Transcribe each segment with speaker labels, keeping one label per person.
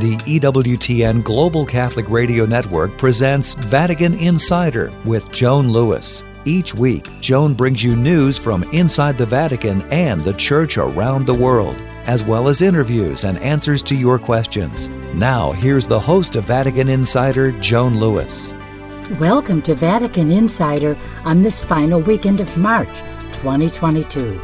Speaker 1: the EWTN Global Catholic Radio Network presents Vatican Insider with Joan Lewis. Each week, Joan brings you news from inside the Vatican and the Church around the world, as well as interviews and answers to your questions. Now, here's the host of Vatican Insider, Joan Lewis.
Speaker 2: Welcome to Vatican Insider on this final weekend of March 2022.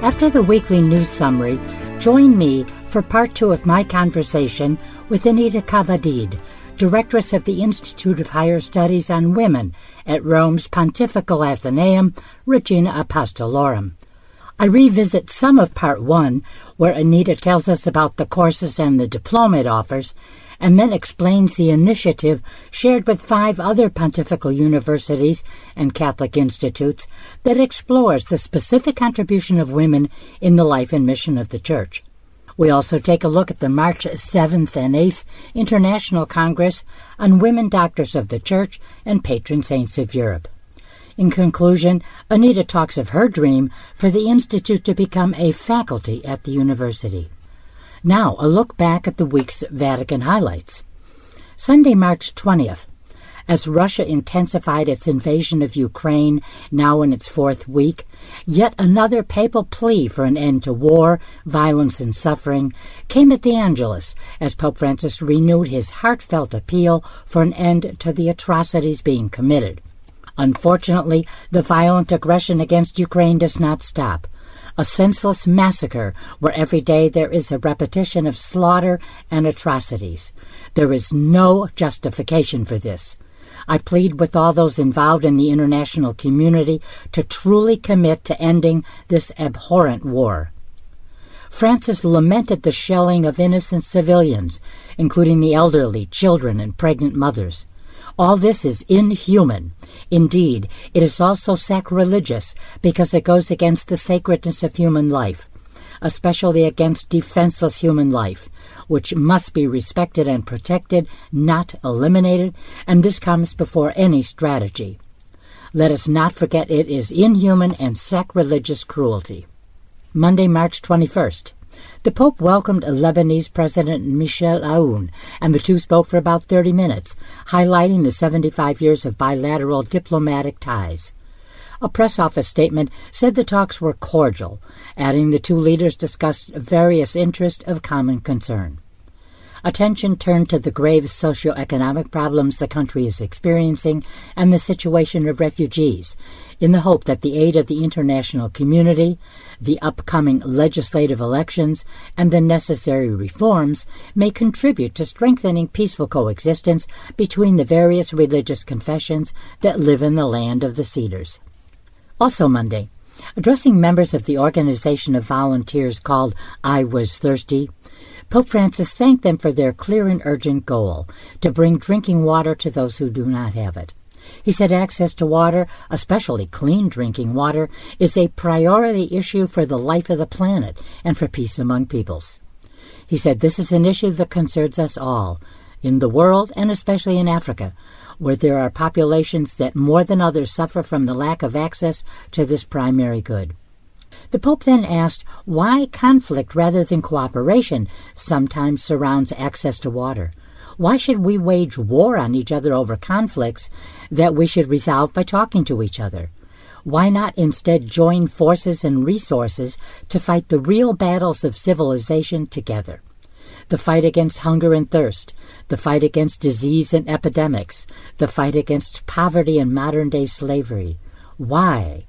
Speaker 2: After the weekly news summary, join me for part two of my conversation with Anita Cadavid, Directress of the Institute of Higher Studies on Women at Rome's Pontifical Athenaeum, Regina Apostolorum. I revisit some of part one, where Anita tells us about the courses and the diploma it offers, and then explains the initiative shared with five other pontifical universities and Catholic institutes that explores the specific contribution of women in the life and mission of the Church. We also take a look at the March 7th and 8th International Congress on Women Doctors of the Church and Patron Saints of Europe. In conclusion, Anita talks of her dream for the Institute to become a faculty at the university. Now, a look back at the week's Vatican highlights. Sunday, March 20th. As Russia intensified its invasion of Ukraine, now in its fourth week, Yet another papal plea for an end to war, violence, and suffering came at the Angelus as Pope Francis renewed his heartfelt appeal for an end to the atrocities being committed. Unfortunately, the violent aggression against Ukraine does not stop. A senseless massacre where every day there is a repetition of slaughter and atrocities. There is no justification for this. I plead with all those involved in the international community to truly commit to ending this abhorrent war. Francis lamented the shelling of innocent civilians, including the elderly, children, and pregnant mothers. All this is inhuman. Indeed, it is also sacrilegious because it goes against the sacredness of human life, especially against defenseless human life, which must be respected and protected, not eliminated, and this comes before any strategy. Let us not forget it is inhuman and sacrilegious cruelty. Monday, March 21st. The Pope welcomed Lebanese President Michel Aoun, and the two spoke for about 30 minutes, highlighting the 75 years of bilateral diplomatic ties. A press office statement said the talks were cordial, adding the two leaders discussed various interests of common concern. Attention turned to the grave socio-economic problems the country is experiencing and the situation of refugees, in the hope that the aid of the international community, the upcoming legislative elections, and the necessary reforms may contribute to strengthening peaceful coexistence between the various religious confessions that live in the land of the Cedars. Also Monday, addressing members of the organization of volunteers called I Was Thirsty, Pope Francis thanked them for their clear and urgent goal to bring drinking water to those who do not have it. He said access to water, especially clean drinking water, is a priority issue for the life of the planet and for peace among peoples. He said this is an issue that concerns us all, in the world and especially in Africa, where there are populations that more than others suffer from the lack of access to this primary good. The Pope then asked why conflict rather than cooperation sometimes surrounds access to water. Why should we wage war on each other over conflicts that we should resolve by talking to each other? Why not instead join forces and resources to fight the real battles of civilization together? The fight against hunger and thirst, the fight against disease and epidemics, the fight against poverty and modern day slavery. Why?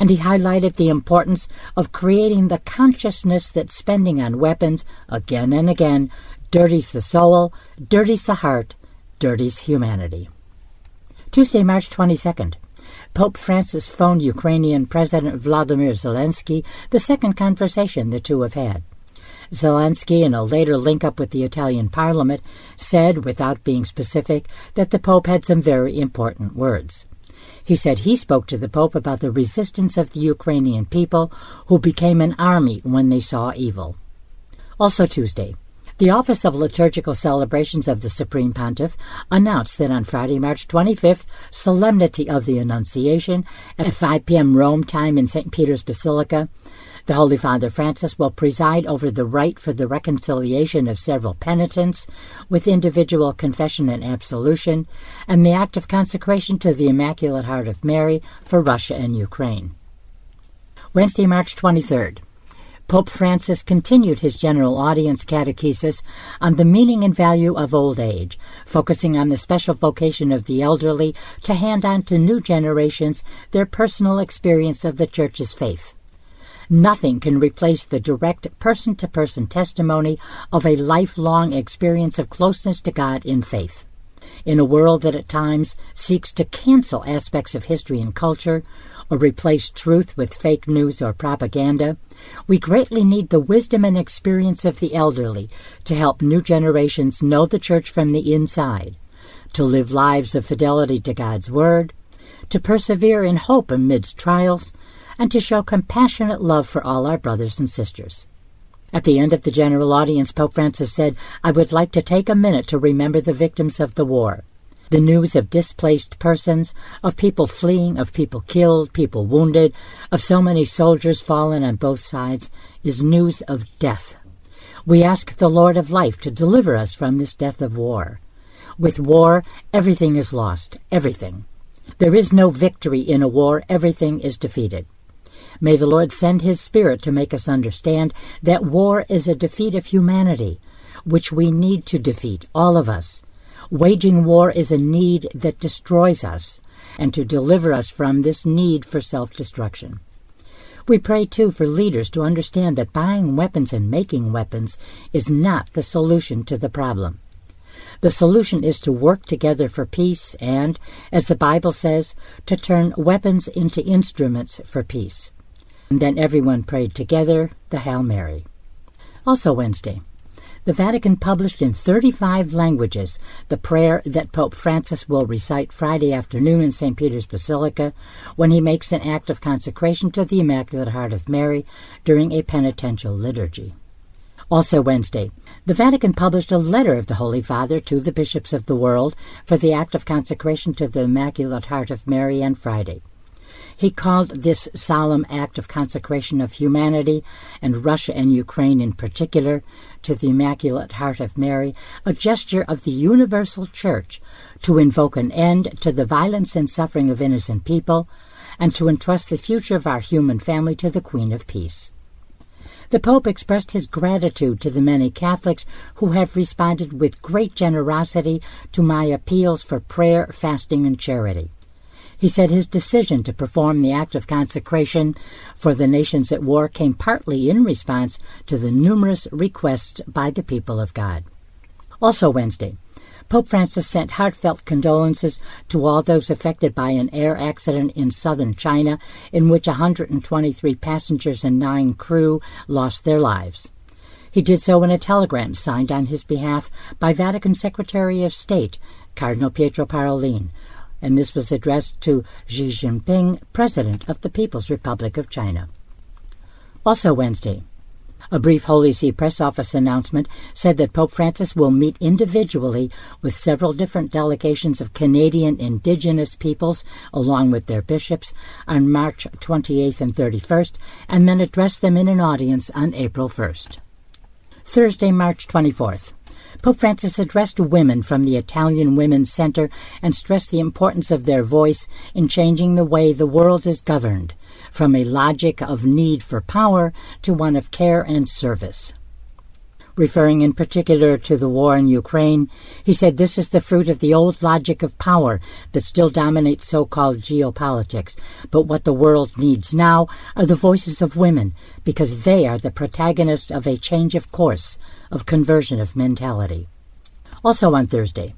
Speaker 2: and he highlighted the importance of creating the consciousness that spending on weapons again and again dirties the soul, dirties the heart, dirties humanity. Tuesday, March 22nd. Pope Francis phoned Ukrainian President Vladimir Zelensky, the second conversation the two have had. Zelensky, in a later link up with the Italian parliament, said, without being specific, that the Pope had some very important words. He said he spoke to the Pope about the resistance of the Ukrainian people, who became an army when they saw evil. Also Tuesday, the Office of Liturgical Celebrations of the Supreme Pontiff announced that on Friday, March 25th, Solemnity of the Annunciation at 5 p.m. Rome time in St. Peter's Basilica, The Holy Father Francis will preside over the rite for the reconciliation of several penitents with individual confession and absolution, and the act of consecration to the Immaculate Heart of Mary for Russia and Ukraine. Wednesday, March 23rd. Pope Francis continued his general audience catechesis on the meaning and value of old age, focusing on the special vocation of the elderly to hand on to new generations their personal experience of the Church's faith. Nothing can replace the direct person to person testimony of a lifelong experience of closeness to God in faith. In a world that at times seeks to cancel aspects of history and culture, or replace truth with fake news or propaganda, we greatly need the wisdom and experience of the elderly to help new generations know the church from the inside, to live lives of fidelity to God's Word, to persevere in hope amidst trials, and to show compassionate love for all our brothers and sisters. At the end of the general audience, Pope Francis said, I would like to take a minute to remember the victims of the war the news of displaced persons, of people fleeing, of people killed, people wounded, of so many soldiers fallen on both sides, is news of death. We ask the Lord of life to deliver us from this death of war. With war, everything is lost, everything. There is no victory in a war, everything is defeated. May the Lord send His Spirit to make us understand that war is a defeat of humanity, which we need to defeat, all of us, Waging war is a need that destroys us, and to deliver us from this need for self destruction. We pray too for leaders to understand that buying weapons and making weapons is not the solution to the problem. The solution is to work together for peace and, as the Bible says, to turn weapons into instruments for peace. And then everyone prayed together the Hail Mary. Also Wednesday, the Vatican published in 35 languages the prayer that Pope Francis will recite Friday afternoon in St. Peter's Basilica when he makes an act of consecration to the Immaculate Heart of Mary during a penitential liturgy. Also Wednesday, the Vatican published a letter of the Holy Father to the bishops of the world for the act of consecration to the Immaculate Heart of Mary on Friday. He called this solemn act of consecration of humanity, and Russia and Ukraine in particular, to the Immaculate Heart of Mary, a gesture of the universal Church to invoke an end to the violence and suffering of innocent people, and to entrust the future of our human family to the Queen of Peace. The Pope expressed his gratitude to the many Catholics who have responded with great generosity to my appeals for prayer, fasting, and charity. He said his decision to perform the act of consecration for the nations at war came partly in response to the numerous requests by the people of God. Also Wednesday, Pope Francis sent heartfelt condolences to all those affected by an air accident in southern China in which 123 passengers and nine crew lost their lives. He did so in a telegram signed on his behalf by Vatican Secretary of State, Cardinal Pietro Parolin, and this was addressed to Xi Jinping, President of the People's Republic of China. Also Wednesday, a brief Holy See press office announcement said that Pope Francis will meet individually with several different delegations of Canadian Indigenous peoples, along with their bishops, on March 28th and 31st, and then address them in an audience on April 1st. Thursday, March 24th. Pope Francis addressed women from the Italian Women's Center and stressed the importance of their voice in changing the way the world is governed, from a logic of need for power to one of care and service. Referring in particular to the war in Ukraine, he said this is the fruit of the old logic of power that still dominates so called geopolitics. But what the world needs now are the voices of women, because they are the protagonists of a change of course, of conversion of mentality. Also on Thursday,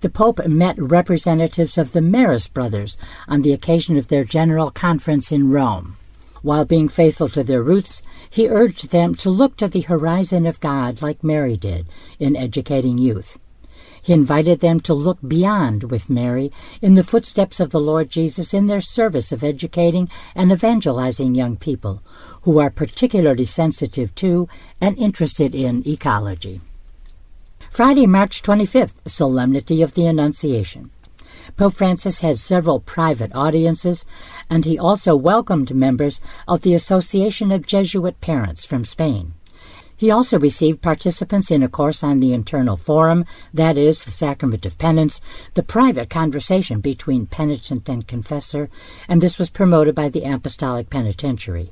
Speaker 2: the Pope met representatives of the Marist brothers on the occasion of their general conference in Rome. While being faithful to their roots, he urged them to look to the horizon of God like Mary did in educating youth. He invited them to look beyond with Mary in the footsteps of the Lord Jesus in their service of educating and evangelizing young people who are particularly sensitive to and interested in ecology. Friday, March 25th, Solemnity of the Annunciation. Pope Francis has several private audiences, and he also welcomed members of the Association of Jesuit Parents from Spain. He also received participants in a course on the internal forum, that is, the sacrament of penance, the private conversation between penitent and confessor, and this was promoted by the Apostolic Penitentiary.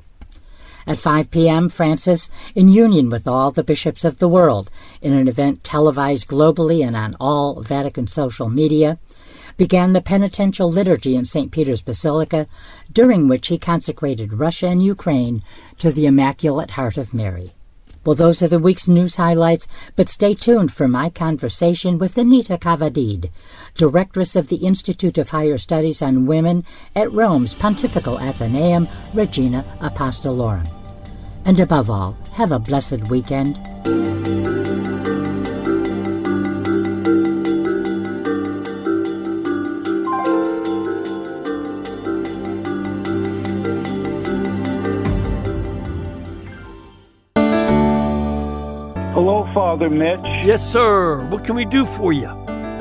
Speaker 2: At 5 p.m., Francis, in union with all the bishops of the world, in an event televised globally and on all Vatican social media, began the penitential liturgy in St. Peter's Basilica, during which he consecrated Russia and Ukraine to the Immaculate Heart of Mary. Well, those are the week's news highlights, but stay tuned for my conversation with Anita Cadavid, Directress of the Institute of Higher Studies on Women at Rome's Pontifical Athenaeum Regina Apostolorum. And above all, have a blessed weekend.
Speaker 3: Father Mitch.
Speaker 4: Yes, sir. What can we do for you?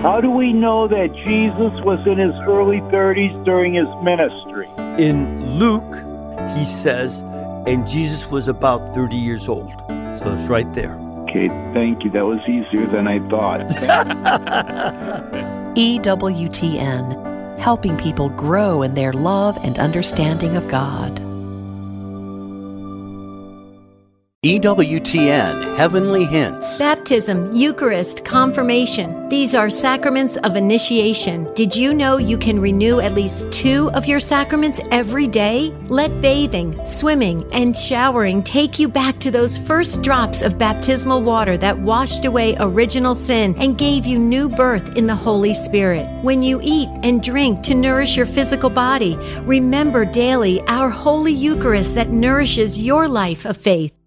Speaker 3: How do we know that Jesus was in his early 30s during his ministry?
Speaker 4: In Luke, he says, and Jesus was about 30 years old. So it's right there.
Speaker 3: Okay, thank you. That was easier than I thought.
Speaker 5: EWTN, helping people grow in their love and understanding of God.
Speaker 6: EWTN Heavenly Hints.
Speaker 7: Baptism, Eucharist, Confirmation. These are sacraments of initiation. Did you know you can renew at least two of your sacraments every day? Let bathing, swimming, and showering take you back to those first drops of baptismal water that washed away original sin and gave you new birth in the Holy Spirit. When you eat and drink to nourish your physical body, remember daily our Holy Eucharist that nourishes your life of faith.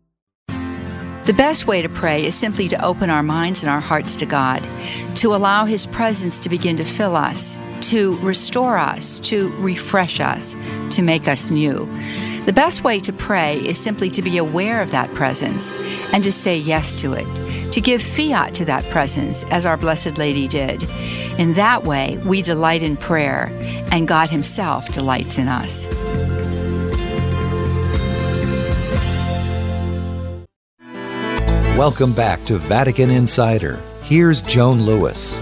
Speaker 8: The best way to pray is simply to open our minds and our hearts to God, to allow His presence to begin to fill us, to restore us, to refresh us, to make us new. The best way to pray is simply to be aware of that presence and to say yes to it, to give fiat to that presence as our Blessed Lady did. In that way, we delight in prayer, and God Himself delights in us.
Speaker 1: Welcome back to Vatican Insider. Here's Joan Lewis.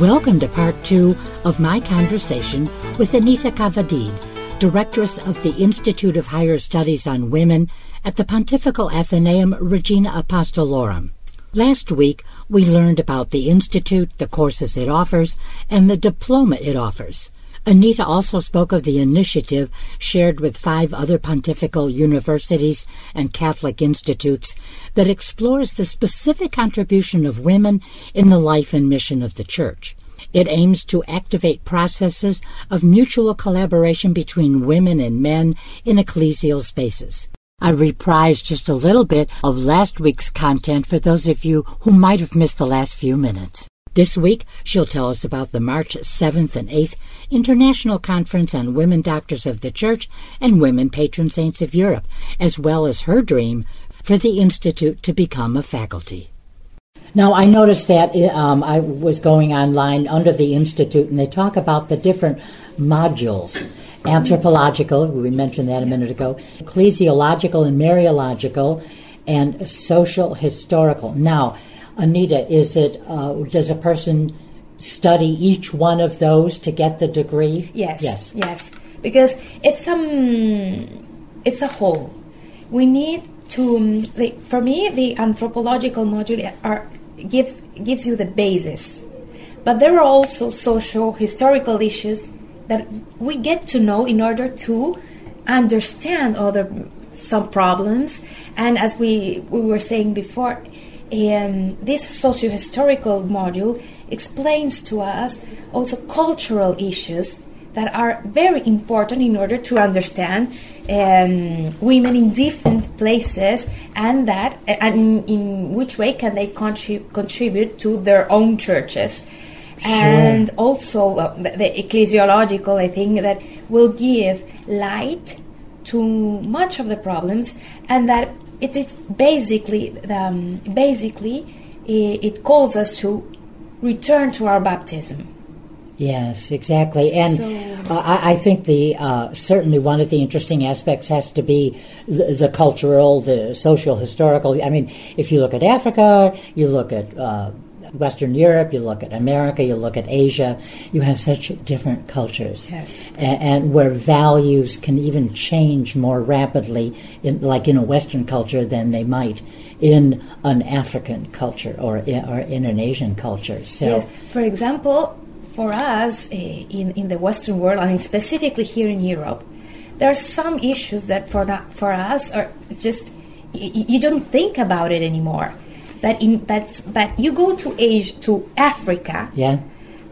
Speaker 2: Welcome to part two of my conversation with Anita Cadavid, Directress of the Institute of Higher Studies on Women at the Pontifical Athenaeum Regina Apostolorum. Last week, we learned about the Institute, the courses it offers, and the diploma it offers. Anita also spoke of the initiative shared with five other pontifical universities and Catholic institutes that explores the specific contribution of women in the life and mission of the Church. It aims to activate processes of mutual collaboration between women and men in ecclesial spaces. I reprised just a little bit of last week's content for those of you who might have missed the last few minutes. This week, she'll tell us about the March 7th and 8th International Conference on Women Doctors of the Church and Women Patron Saints of Europe, as well as her dream for the Institute to become a faculty. Now, I noticed that um, I was going online under the Institute, and they talk about the different modules anthropological, we mentioned that a minute ago, ecclesiological and Mariological, and social historical. Now, Anita, is it uh, does a person study each one of those to get the degree?
Speaker 9: Yes. Yes. Yes. Because it's um it's a whole. We need to um, the, for me the anthropological module are gives gives you the basis. But there are also social historical issues that we get to know in order to understand other some problems and as we we were saying before um, this socio-historical module explains to us also cultural issues that are very important in order to understand um, women in different places and that and in, which way can they contrib- contribute to their own churches sure. and also uh, the, the ecclesiological i think that will give light to much of the problems and that it is basically um, basically it, it calls us to return to our baptism
Speaker 2: Yes, exactly, and
Speaker 9: So-
Speaker 2: uh, I, I think the uh, certainly one of the interesting aspects has to be the, the cultural, the social, historical. I mean, if you look at Africa, you look at uh, Western Europe, you look at America, you look at Asia, you have such different cultures,
Speaker 9: Yes.
Speaker 2: A- and where values can even change more rapidly, in, like in a Western culture, than they might in an African culture or or in an Asian culture. So.
Speaker 9: Yes. For example, for us uh, in in the Western world, and specifically here in Europe, there are some issues that for not, for us are just you, you don't think about it anymore. But in but but you go to Asia to Africa
Speaker 2: Yeah.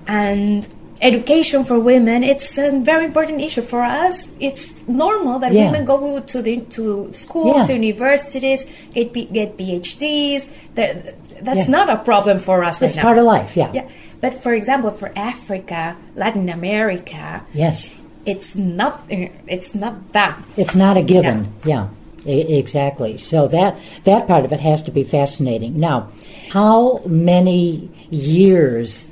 Speaker 9: and education for women it's a very important issue for us it's normal that
Speaker 2: Yeah.
Speaker 9: women go to the to school
Speaker 2: Yeah.
Speaker 9: to universities get get phds That- that's
Speaker 2: Yeah.
Speaker 9: not a problem for us right
Speaker 2: It's
Speaker 9: now
Speaker 2: part of life, yeah.
Speaker 9: yeah but for example for africa latin america
Speaker 2: Yes.
Speaker 9: it's not it's not that
Speaker 2: It's not a given. Yeah. Exactly. So that that part of it has to be fascinating. Now, how many years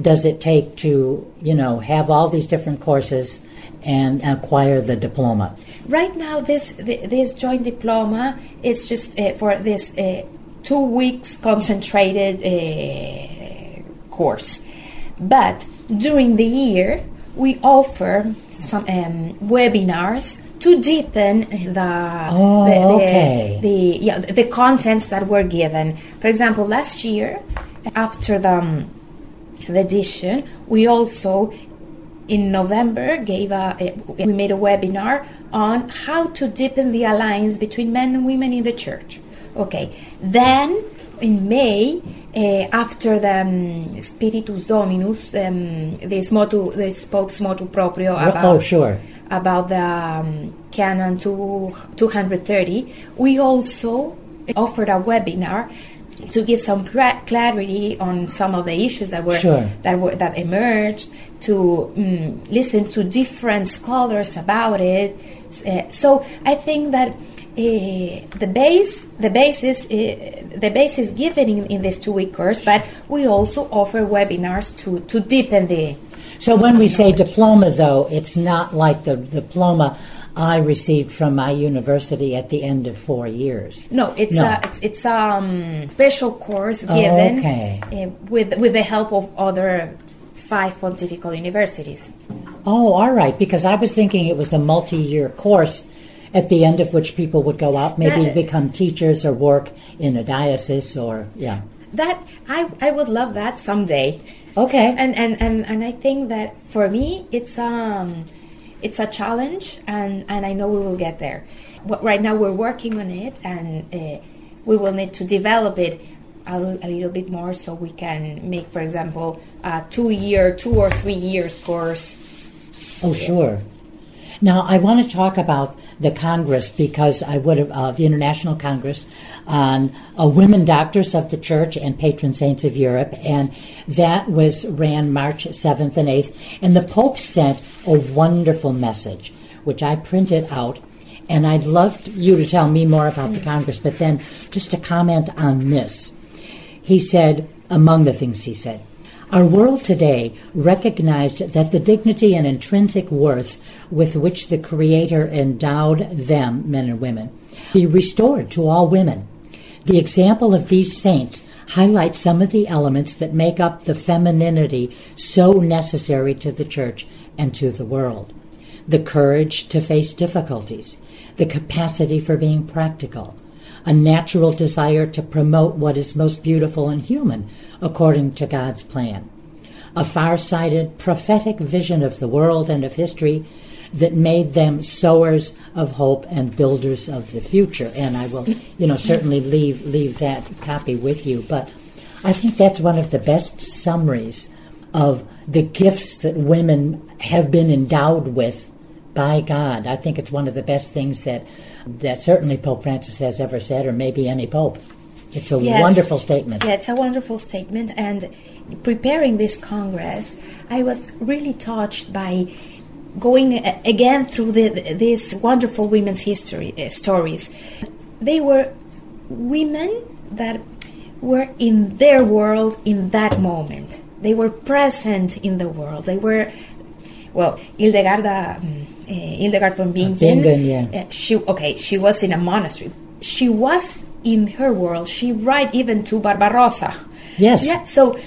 Speaker 2: does it take to, you know, have all these different courses and acquire the diploma?
Speaker 9: Right now, this this joint diploma is just uh, for this uh, two weeks concentrated uh, course, but during the year we offer some um, webinars to deepen the,
Speaker 2: Oh,
Speaker 9: the, the-
Speaker 2: okay.
Speaker 9: the yeah the contents that were given. For example, last year after the um, the edition, we also in November gave a, a- we made a webinar on how to deepen the alliance between men and women in the church. Okay, then in May, uh, after the um, Spiritus Domini, um, this motu, this Pope's motu proprio about
Speaker 2: oh, sure.
Speaker 9: About the um, Canon 2, 230, we also offered a webinar to give some clarity on some of the issues that were
Speaker 2: Sure.
Speaker 9: that were that emerged, to mm, listen to different scholars about it. Uh, so I think that. Uh, the base, the basis, uh, the base is given in, in this two-week course, but we also offer webinars to to deepen the
Speaker 2: So when we say diploma, though, it's not like the diploma I received from my university at the end of four years.
Speaker 9: No, it's
Speaker 2: No.
Speaker 9: a it's, it's a um, special course
Speaker 2: Oh,
Speaker 9: given
Speaker 2: okay.
Speaker 9: uh, with with the help of other five pontifical universities.
Speaker 2: Oh, all right. Because I was thinking it was a multi-year course, at the end of which people would go out, maybe
Speaker 9: That-
Speaker 2: to become teachers or work in a diocese, or yeah.
Speaker 9: That I, I would love that someday.
Speaker 2: Okay.
Speaker 9: And, and and and I think that for me it's um it's a challenge and and I know we will get there. Right now we're working on it and uh, we will need to develop it a, a little bit more so we can make for example a two year two or three years course
Speaker 2: Oh, sure. Now, I want to talk about the Congress because I would have, uh, the International Congress on uh, Women Doctors of the Church and Patron Saints of Europe, and that was ran March 7th and 8th. And the Pope sent a wonderful message, which I printed out. And I'd love you to tell me more about the Congress, but then just to comment on this. He said, among the things he said, our world today recognized that the dignity and intrinsic worth with which the Creator endowed them, men and women, be restored to all women. The example of these saints highlights some of the elements that make up the femininity so necessary to the church and to the world. The courage to face difficulties, the capacity for being practical, a natural desire to promote what is most beautiful and human according to God's plan, a far sighted prophetic vision of the world and of history that made them sowers of hope and builders of the future. And I will, you know, certainly leave leave that copy with you. But I think that's one of the best summaries of the gifts that women have been endowed with by God. I think it's one of the best things that that certainly Pope Francis has ever said, or maybe any pope. It's a
Speaker 9: Yes.
Speaker 2: wonderful statement.
Speaker 9: Yeah, it's a wonderful statement. And preparing this Congress, I was really touched by going again through the, these wonderful women's history uh, stories. They were women that were in their world in that moment. they were present in the world. They were, well, Hildegarda, um, uh, Hildegard von Bingen.
Speaker 2: Bingen, yeah.
Speaker 9: uh, she okay. She was in a monastery. She was in her world. She write even to Barbarossa.
Speaker 2: Yes.
Speaker 9: Yeah. So uh,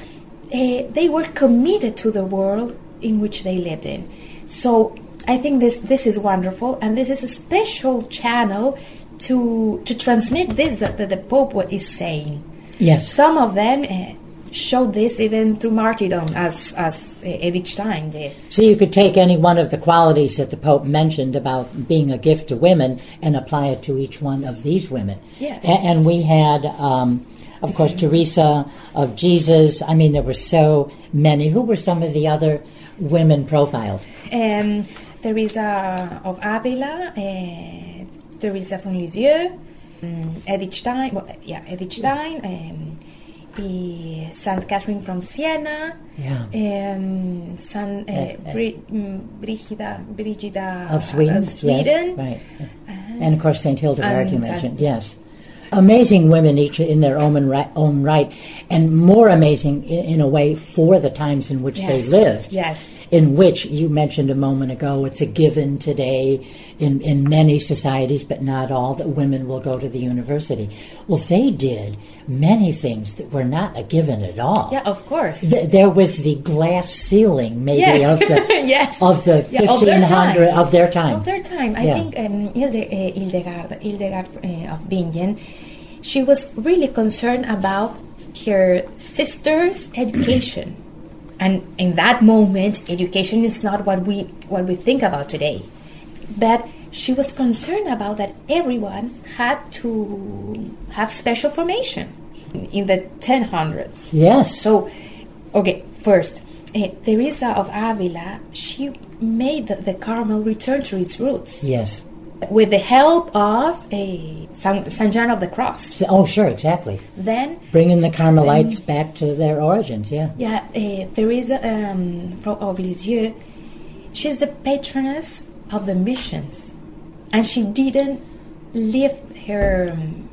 Speaker 9: they were committed to the world in which they lived in. So I think this this is wonderful, and this is a special channel to to transmit this that the Pope is saying.
Speaker 2: Yes.
Speaker 9: Some of them uh, showed this even through martyrdom, as as Edith Stein did.
Speaker 2: So you could take any one of the qualities that the Pope mentioned about being a gift to women and apply it to each one of these women.
Speaker 9: Yes.
Speaker 2: A- and we had, um, of course, Teresa of Jesus. I mean, there were so many. Who were some of the other women profiled?
Speaker 9: Um, Teresa of Avila, uh, Teresa von Lisieux, um, Edith Stein, well, yeah, Edith Stein, um, eh, Saint Catherine from Siena,
Speaker 2: Yeah.
Speaker 9: um, Saint uh, Bri- mm, Brigida, Brigida
Speaker 2: Of Sweden.
Speaker 9: of Sweden.
Speaker 2: Yes, right. and of course, St. Hildegard, you
Speaker 9: Um,
Speaker 2: mentioned. Yes. Amazing women, each in their own right, own right, and more amazing in, in a way for the times in which they lived.
Speaker 9: Yes.
Speaker 2: In which you mentioned a moment ago, it's a given today in, in many societies, but not all, that women will go to the university. Well, they did many things that were not a given at all.
Speaker 9: Yeah, of course.
Speaker 2: Th- there was the glass ceiling, maybe
Speaker 9: Yes.
Speaker 2: of the
Speaker 9: Yes.
Speaker 2: of the
Speaker 9: Yeah, of their
Speaker 2: fifteen hundred
Speaker 9: time.
Speaker 2: of their time.
Speaker 9: Of their time. I
Speaker 2: Yeah.
Speaker 9: think um, Hilde, uh, Hildegard, Hildegard uh, of Bingen, she was really concerned about her sister's education. And in that moment, education is not what we what we think about today. But she was concerned about that everyone had to have special formation in the 1000s.
Speaker 2: Yes.
Speaker 9: So, okay, first, uh, Teresa of Avila, she made the, the Carmel return to its roots
Speaker 2: yes.
Speaker 9: With the help of a San, San John of the Cross.
Speaker 2: Oh, sure, exactly.
Speaker 9: Then,
Speaker 2: Bringing the Carmelites back to their origins. Yeah.
Speaker 9: yeah, uh, Teresa um, from of Lisieux, she's the patroness of the missions, and she didn't leave her um,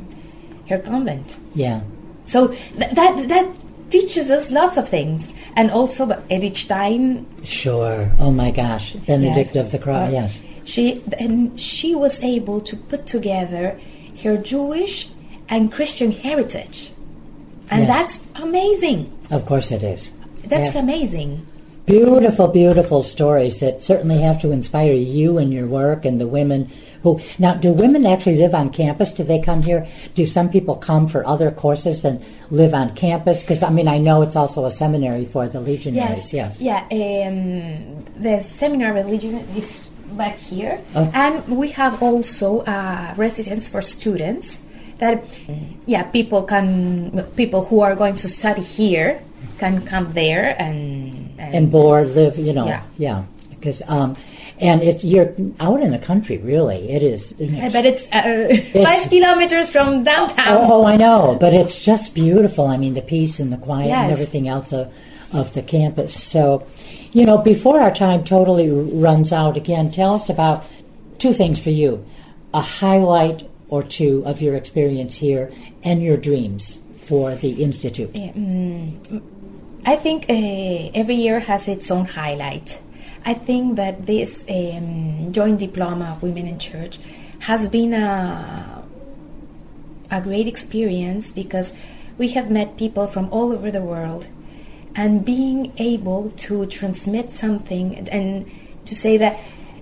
Speaker 9: her convent.
Speaker 2: Yeah.
Speaker 9: So th- that that teaches us lots of things, and also but Edith Stein
Speaker 2: Sure. Oh my gosh, Benedict
Speaker 9: Yes.
Speaker 2: of the Cross.
Speaker 9: Uh,
Speaker 2: yes.
Speaker 9: She and she was able to put together her Jewish and Christian heritage, and
Speaker 2: Yes.
Speaker 9: that's amazing.
Speaker 2: Of course it is.
Speaker 9: That's
Speaker 2: Yeah.
Speaker 9: amazing.
Speaker 2: Beautiful, beautiful stories that certainly have to inspire you and your work and the women who. Now, do women actually live on campus? Do they come here? Do some people come for other courses and live on campus? Because, I mean, I know it's also a seminary for the legionaries. Yes. yes.
Speaker 9: Yeah. Um, the seminar religion is back here,
Speaker 2: Oh.
Speaker 9: and we have also a residence for students. That, yeah, people can people who are going to study here can come there and and,
Speaker 2: And board, live, you know.
Speaker 9: Yeah.
Speaker 2: Yeah. Because, um, and it's, you're out in the country, really. It is.
Speaker 9: I bet it's uh, five kilometers from downtown.
Speaker 2: Oh, oh, I know, but it's just beautiful. I mean, the peace and the quiet and everything else of, of the campus. So, you know, before our time totally runs out again, tell us about two things for you a highlight or two of your experience here and your dreams for the Institute.
Speaker 9: Mm, I think uh, every year has its own highlight. I think that this um, joint diploma of women in church has been a, a great experience because we have met people from all over the world and being able to transmit something and, to say that,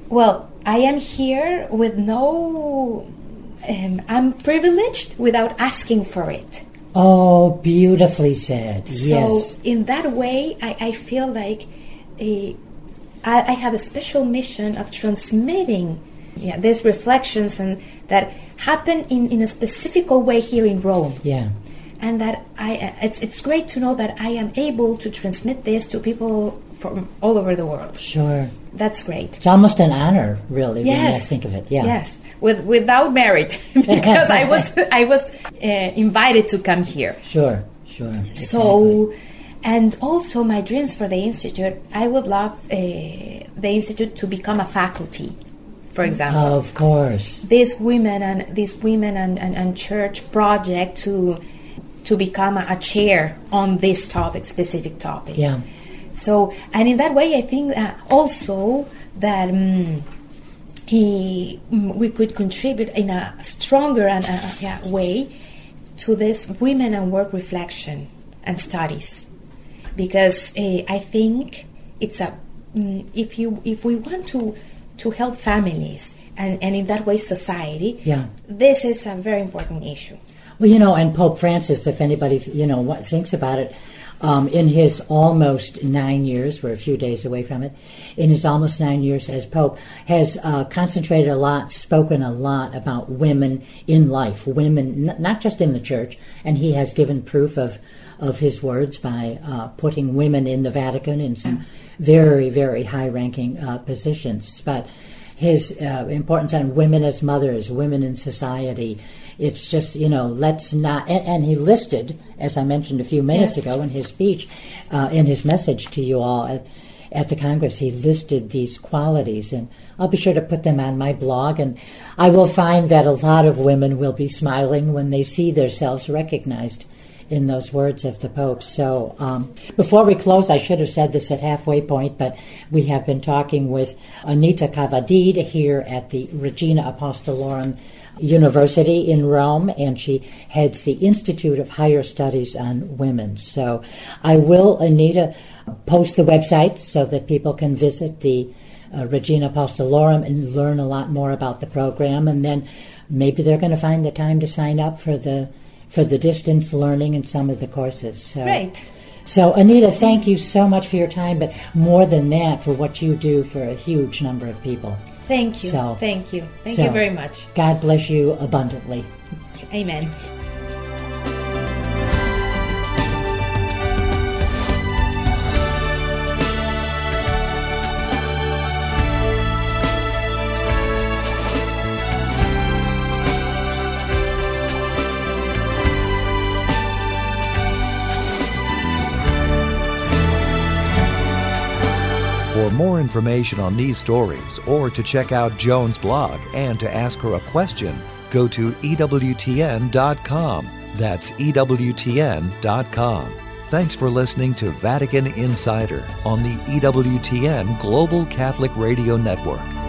Speaker 9: well, I am here with no, um, I'm privileged without asking for it.
Speaker 2: Oh, beautifully said. Yes.
Speaker 9: So
Speaker 2: yes.
Speaker 9: in that way, I, I feel like a, I, I have a special mission of transmitting yeah, these reflections and that happen in, in a specific way here in Rome.
Speaker 2: Yeah.
Speaker 9: And that I, it's, it's great to know that I am able to transmit this to people from all over the world.
Speaker 2: Sure.
Speaker 9: That's great.
Speaker 2: It's almost an honor, really, when I
Speaker 9: Yes.
Speaker 2: think of it. Yeah.
Speaker 9: Yes, with without merit because I was I was uh, invited to come here.
Speaker 2: Sure, sure.
Speaker 9: So, and also my dreams for the institute. I would love uh, the institute to become a faculty, for example.
Speaker 2: Of course.
Speaker 9: These women and these women and, and, and church project to to become a, a chair on this topic, specific topic.
Speaker 2: Yeah.
Speaker 9: So, and in that way, I think uh, also that um, he, mm, we could contribute in a stronger and uh, yeah, way to this women and work reflection and studies, because uh, I think it's a mm, if you if we want to to help families and, and in that way society,
Speaker 2: Yeah.
Speaker 9: this is a very important issue.
Speaker 2: Well, you know, and Pope Francis, if anybody you know what thinks about it, um, in his almost nine years, we're a few days away from it. In his almost nine years as Pope, has uh, concentrated a lot, spoken a lot about women in life, women n- not just in the church, and he has given proof of of his words by uh, putting women in the Vatican in some very very high ranking uh, positions, but his uh, importance on women as mothers, women in society. It's just, you know, let's not. And, and he listed, as I mentioned a few minutes
Speaker 9: Yes.
Speaker 2: ago in his speech, uh, in his message to you all at, at the Congress, he listed these qualities. And I'll be sure to put them on my blog. And I will find that a lot of women will be smiling when they see themselves recognized in those words of the Pope. So um, before we close, I should have said this at halfway point, but we have been talking with Anita Cadavid here at the Regina Apostolorum University in Rome, and she heads the Institute of Higher Studies on Women. So I will, Anita, post the website so that people can visit the uh, Regina Apostolorum and learn a lot more about the program, and then maybe they're going to find the time to sign up for the for the distance learning and some of the courses. So,
Speaker 9: Great.
Speaker 2: So, Anita, thank you so much for your time, but more than that, for what you do for a huge number of people.
Speaker 9: Thank you.
Speaker 2: So-
Speaker 9: Thank you. Thank
Speaker 2: so-
Speaker 9: you very much.
Speaker 2: God bless you abundantly.
Speaker 9: Amen.
Speaker 1: Information on these stories or to check out Joan's blog and to ask her a question, go to EWTN.com. That's EWTN.com. Thanks for listening to Vatican Insider on the EWTN Global Catholic Radio Network.